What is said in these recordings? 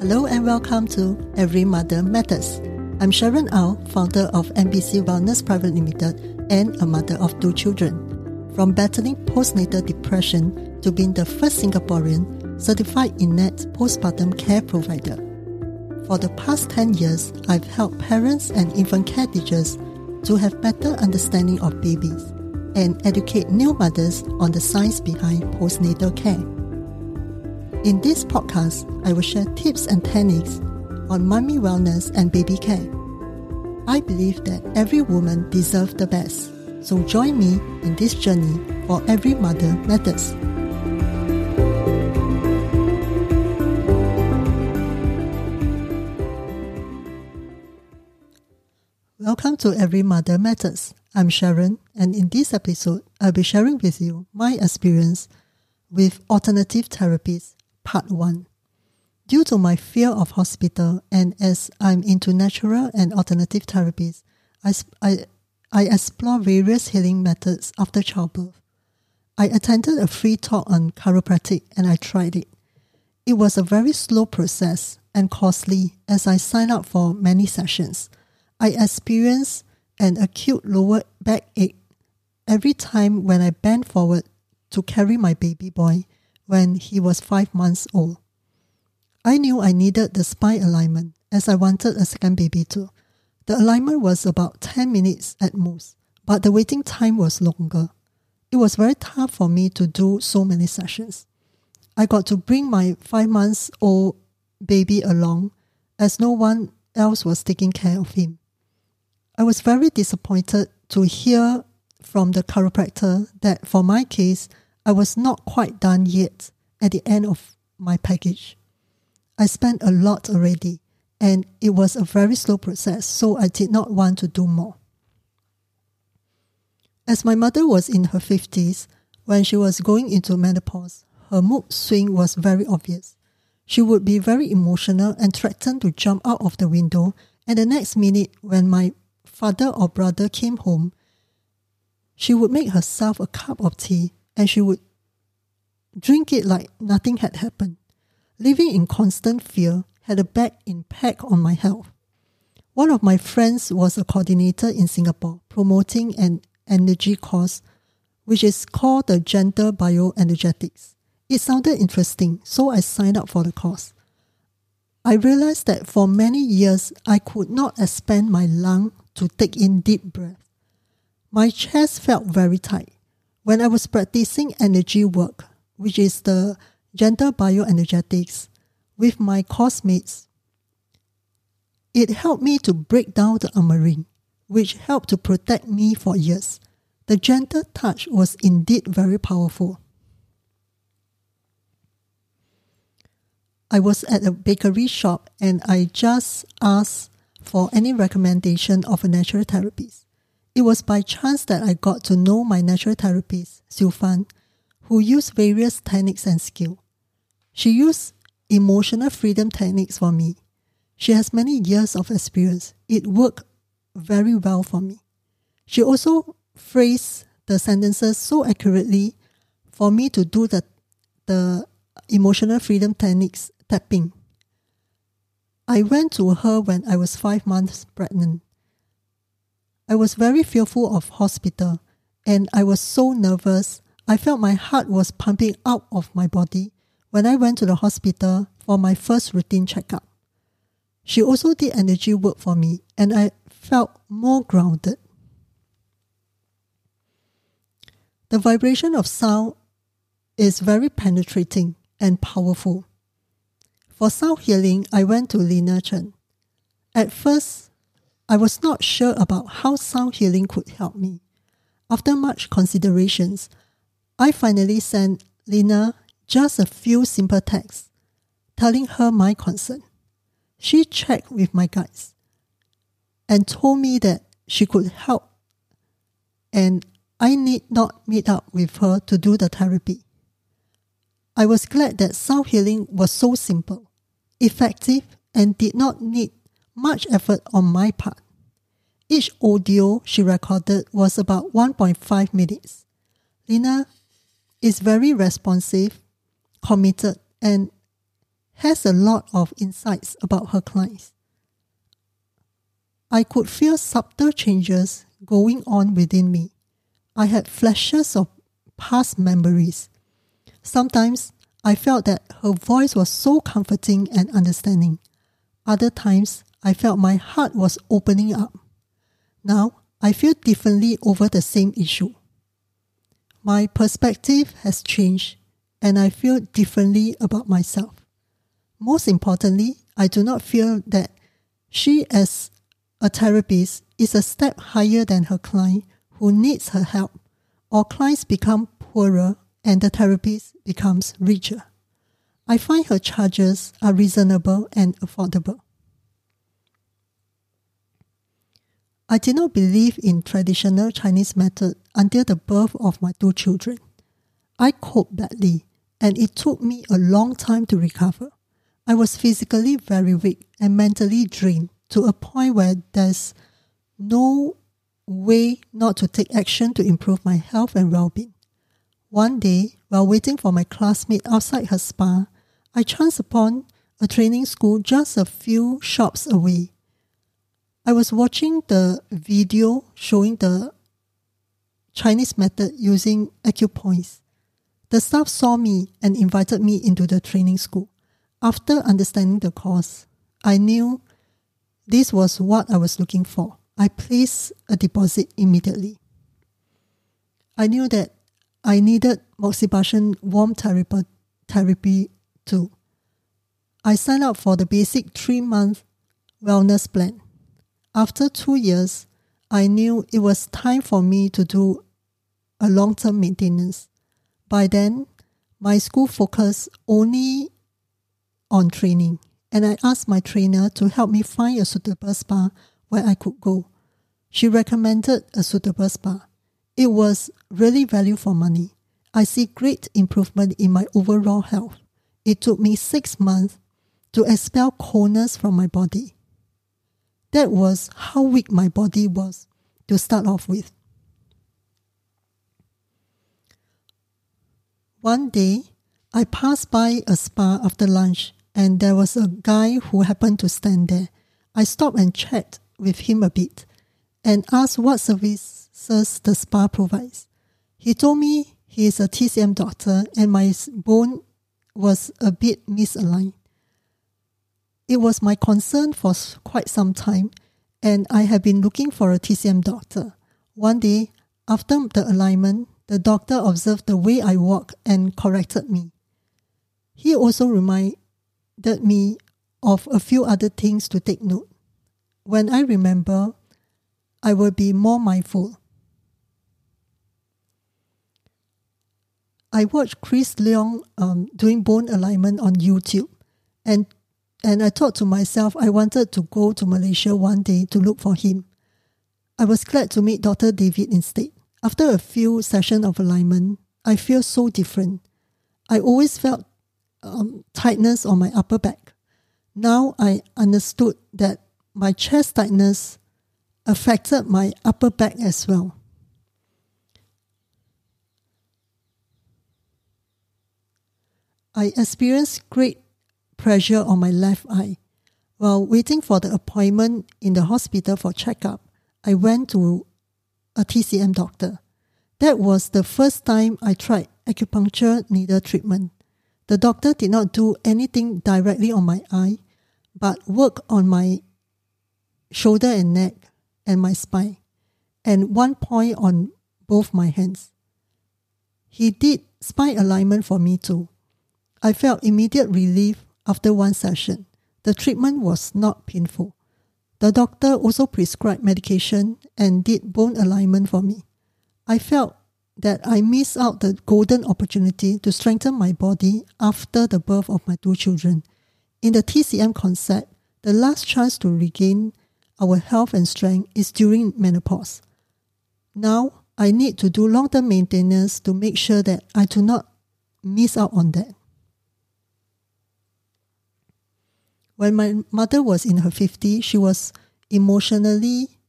Hello and welcome to Every Mother Matters. I'm Sharon Au, founder of MBC Wellness Private Limited and a mother of two children. From battling postnatal depression to being the first Singaporean certified INET postpartum care provider. For the past 10 years, I've helped parents and infant care teachers to have better understanding of babies and educate new mothers on the science behind postnatal care. In this podcast, I will share tips and techniques on mommy wellness and baby care. I believe that every woman deserves the best, so join me in this journey for every mother matters. Welcome to Every Mother Matters. I'm Sharon, and in this episode, I'll be sharing with you my experience with alternative therapies Part 1. Due to my fear of hospital and as I'm into natural and alternative therapies, I, I, I explore various healing methods after childbirth. I attended a free talk on chiropractic and I tried it. It was a very slow process and costly as I signed up for many sessions. I experienced an acute lower back ache every time when I bent forward to carry my baby boy when he was five months old. I knew I needed the spine alignment as I wanted a second baby too. The alignment was about 10 minutes at most, but the waiting time was longer. It was very tough for me to do so many sessions. I got to bring my five months old baby along as no one else was taking care of him. I was very disappointed to hear from the chiropractor that for my case, I was not quite done yet at the end of my package. I spent a lot already, and it was a very slow process, so I did not want to do more. As my mother was in her 50s, when she was going into menopause, her mood swing was very obvious. She would be very emotional and threaten to jump out of the window, and the next minute, when my father or brother came home, she would make herself a cup of tea and she would drink it like nothing had happened. Living in constant fear had a bad impact on my health. One of my friends was a coordinator in Singapore promoting an energy course, which is called the Gentle Bioenergetics. It sounded interesting, so I signed up for the course. I realized that for many years I could not expand my lung to take in deep breath. My chest felt very tight. When I was practicing energy work, which is the gentle bioenergetics, with my classmates, it helped me to break down the armoring, which helped to protect me for years. The gentle touch was indeed very powerful. I was at a bakery shop and I just asked for any recommendation of a natural therapist. It was by chance that I got to know my natural therapist, Xiu Fan, who used various techniques and skill. She used emotional freedom techniques for me. She has many years of experience. It worked very well for me. She also phrased the sentences so accurately for me to do the, the emotional freedom techniques tapping. I went to her when I was five months pregnant. I was very fearful of hospital and I was so nervous. I felt my heart was pumping out of my body when I went to the hospital for my first routine checkup. She also did energy work for me and I felt more grounded. The vibration of sound is very penetrating and powerful. For sound healing, I went to Lina Chen. At first, I was not sure about how sound healing could help me. After much considerations, I finally sent Lina just a few simple texts telling her my concern. She checked with my guides and told me that she could help and I need not meet up with her to do the therapy. I was glad that sound healing was so simple, effective, and did not need much effort on my part. Each audio she recorded was about 1.5 minutes. Lina is very responsive, committed, and has a lot of insights about her clients. I could feel subtle changes going on within me. I had flashes of past memories. Sometimes I felt that her voice was so comforting and understanding. Other times I felt my heart was opening up. Now I feel differently over the same issue. My perspective has changed and I feel differently about myself. Most importantly, I do not feel that she, as a therapist, is a step higher than her client who needs her help, or clients become poorer and the therapist becomes richer. I find her charges are reasonable and affordable. I did not believe in traditional Chinese method until the birth of my two children. I coped badly, and it took me a long time to recover. I was physically very weak and mentally drained to a point where there's no way not to take action to improve my health and well being. One day, while waiting for my classmate outside her spa, I chanced upon a training school just a few shops away. I was watching the video showing the Chinese method using acupoints. The staff saw me and invited me into the training school. After understanding the course, I knew this was what I was looking for. I placed a deposit immediately. I knew that I needed moxibustion warm therapy, therapy too. I signed up for the basic three month wellness plan. After two years, I knew it was time for me to do a long term maintenance. By then, my school focused only on training, and I asked my trainer to help me find a suitable spa where I could go. She recommended a suitable spa. It was really value for money. I see great improvement in my overall health. It took me six months to expel coldness from my body. That was how weak my body was to start off with. One day, I passed by a spa after lunch and there was a guy who happened to stand there. I stopped and chatted with him a bit and asked what services the spa provides. He told me he is a TCM doctor and my bone was a bit misaligned. It was my concern for quite some time, and I have been looking for a TCM doctor. One day, after the alignment, the doctor observed the way I walk and corrected me. He also reminded me of a few other things to take note. When I remember, I will be more mindful. I watched Chris Leong um, doing bone alignment on YouTube, and and I thought to myself I wanted to go to Malaysia one day to look for him. I was glad to meet Dr. David instead. After a few sessions of alignment, I feel so different. I always felt um, tightness on my upper back. Now I understood that my chest tightness affected my upper back as well. I experienced great pressure on my left eye. While waiting for the appointment in the hospital for checkup, I went to a TCM doctor. That was the first time I tried acupuncture needle treatment. The doctor did not do anything directly on my eye, but worked on my shoulder and neck and my spine, and one point on both my hands. He did spine alignment for me too. I felt immediate relief after one session. The treatment was not painful. The doctor also prescribed medication and did bone alignment for me. I felt that I missed out the golden opportunity to strengthen my body after the birth of my two children. In the TCM concept, the last chance to regain our health and strength is during menopause. Now, I need to do long term maintenance to make sure that I do not miss out on that. When my mother was in her 50s, she was emotionally,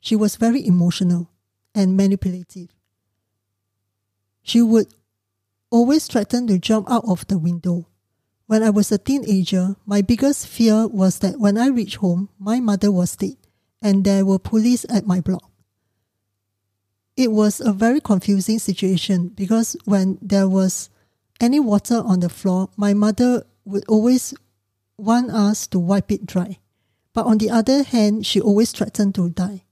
she was very emotional and manipulative. She would always threaten to jump out of the window. When I was a teenager, my biggest fear was that when I reached home, my mother was dead and there were police at my block. It was a very confusing situation because when there was any water on the floor, my mother would always want us to wipe it dry. But on the other hand, she always threatened to die.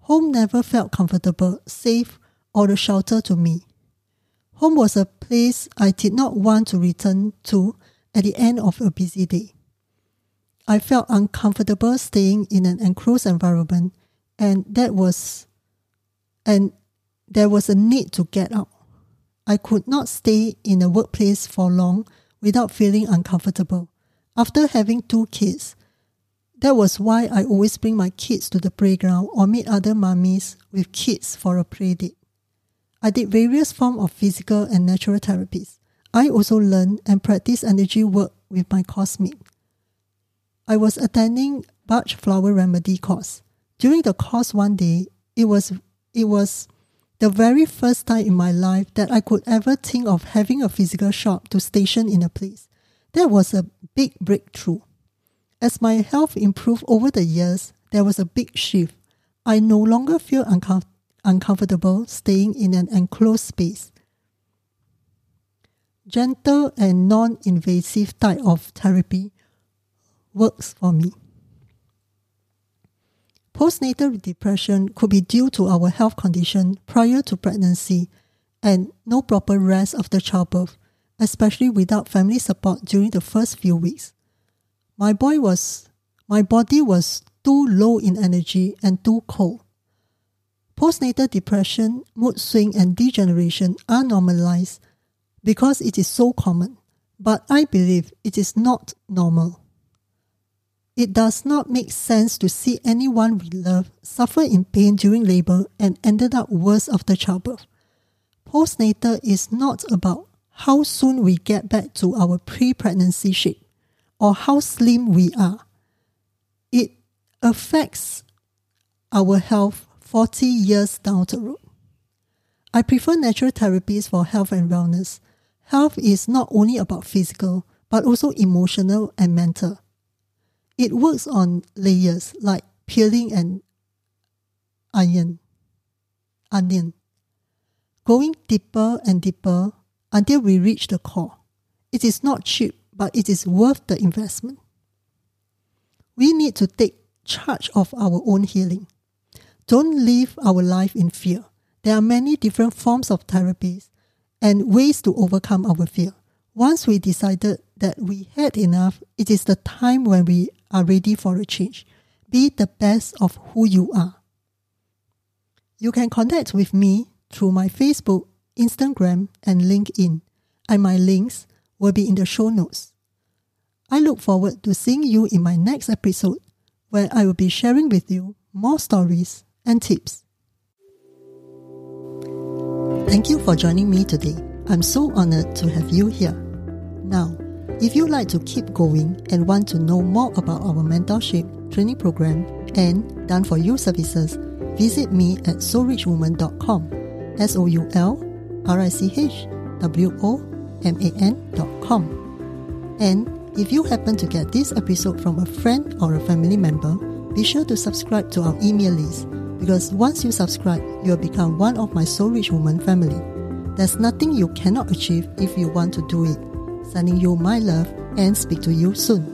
Home never felt comfortable, safe, or a shelter to me. Home was a place I did not want to return to at the end of a busy day. I felt uncomfortable staying in an enclosed environment, and that was and there was a need to get out. I could not stay in a workplace for long without feeling uncomfortable. After having two kids, that was why I always bring my kids to the playground or meet other mummies with kids for a play date. I did various forms of physical and natural therapies. I also learned and practiced energy work with my cosmate. I was attending Bach flower remedy course. During the course one day, it was it was the very first time in my life that I could ever think of having a physical shop to station in a place. That was a big breakthrough. As my health improved over the years, there was a big shift. I no longer feel uncomfortable uncomfortable staying in an enclosed space. Gentle and non invasive type of therapy works for me. Postnatal depression could be due to our health condition prior to pregnancy and no proper rest after childbirth, especially without family support during the first few weeks. My boy was my body was too low in energy and too cold. Postnatal depression, mood swing, and degeneration are normalized because it is so common, but I believe it is not normal. It does not make sense to see anyone we love suffer in pain during labor and ended up worse after childbirth. Postnatal is not about how soon we get back to our pre pregnancy shape or how slim we are. It affects our health 40 years down the road. I prefer natural therapies for health and wellness. Health is not only about physical, but also emotional and mental. It works on layers like peeling an onion, onion, going deeper and deeper until we reach the core. It is not cheap, but it is worth the investment. We need to take charge of our own healing. Don't live our life in fear. There are many different forms of therapies and ways to overcome our fear. Once we decided that we had enough, it is the time when we are ready for a change. Be the best of who you are. You can connect with me through my Facebook, Instagram, and LinkedIn, and my links will be in the show notes. I look forward to seeing you in my next episode, where I will be sharing with you more stories and tips. Thank you for joining me today. I'm so honored to have you here. Now, if you'd like to keep going and want to know more about our mentorship training program and done for you services, visit me at soulrichwoman.com. S O U L R I C H W O M A N.com. And if you happen to get this episode from a friend or a family member, be sure to subscribe to our email list because once you subscribe, you'll become one of my Soul Rich Woman family. There's nothing you cannot achieve if you want to do it. Sending you my love and speak to you soon.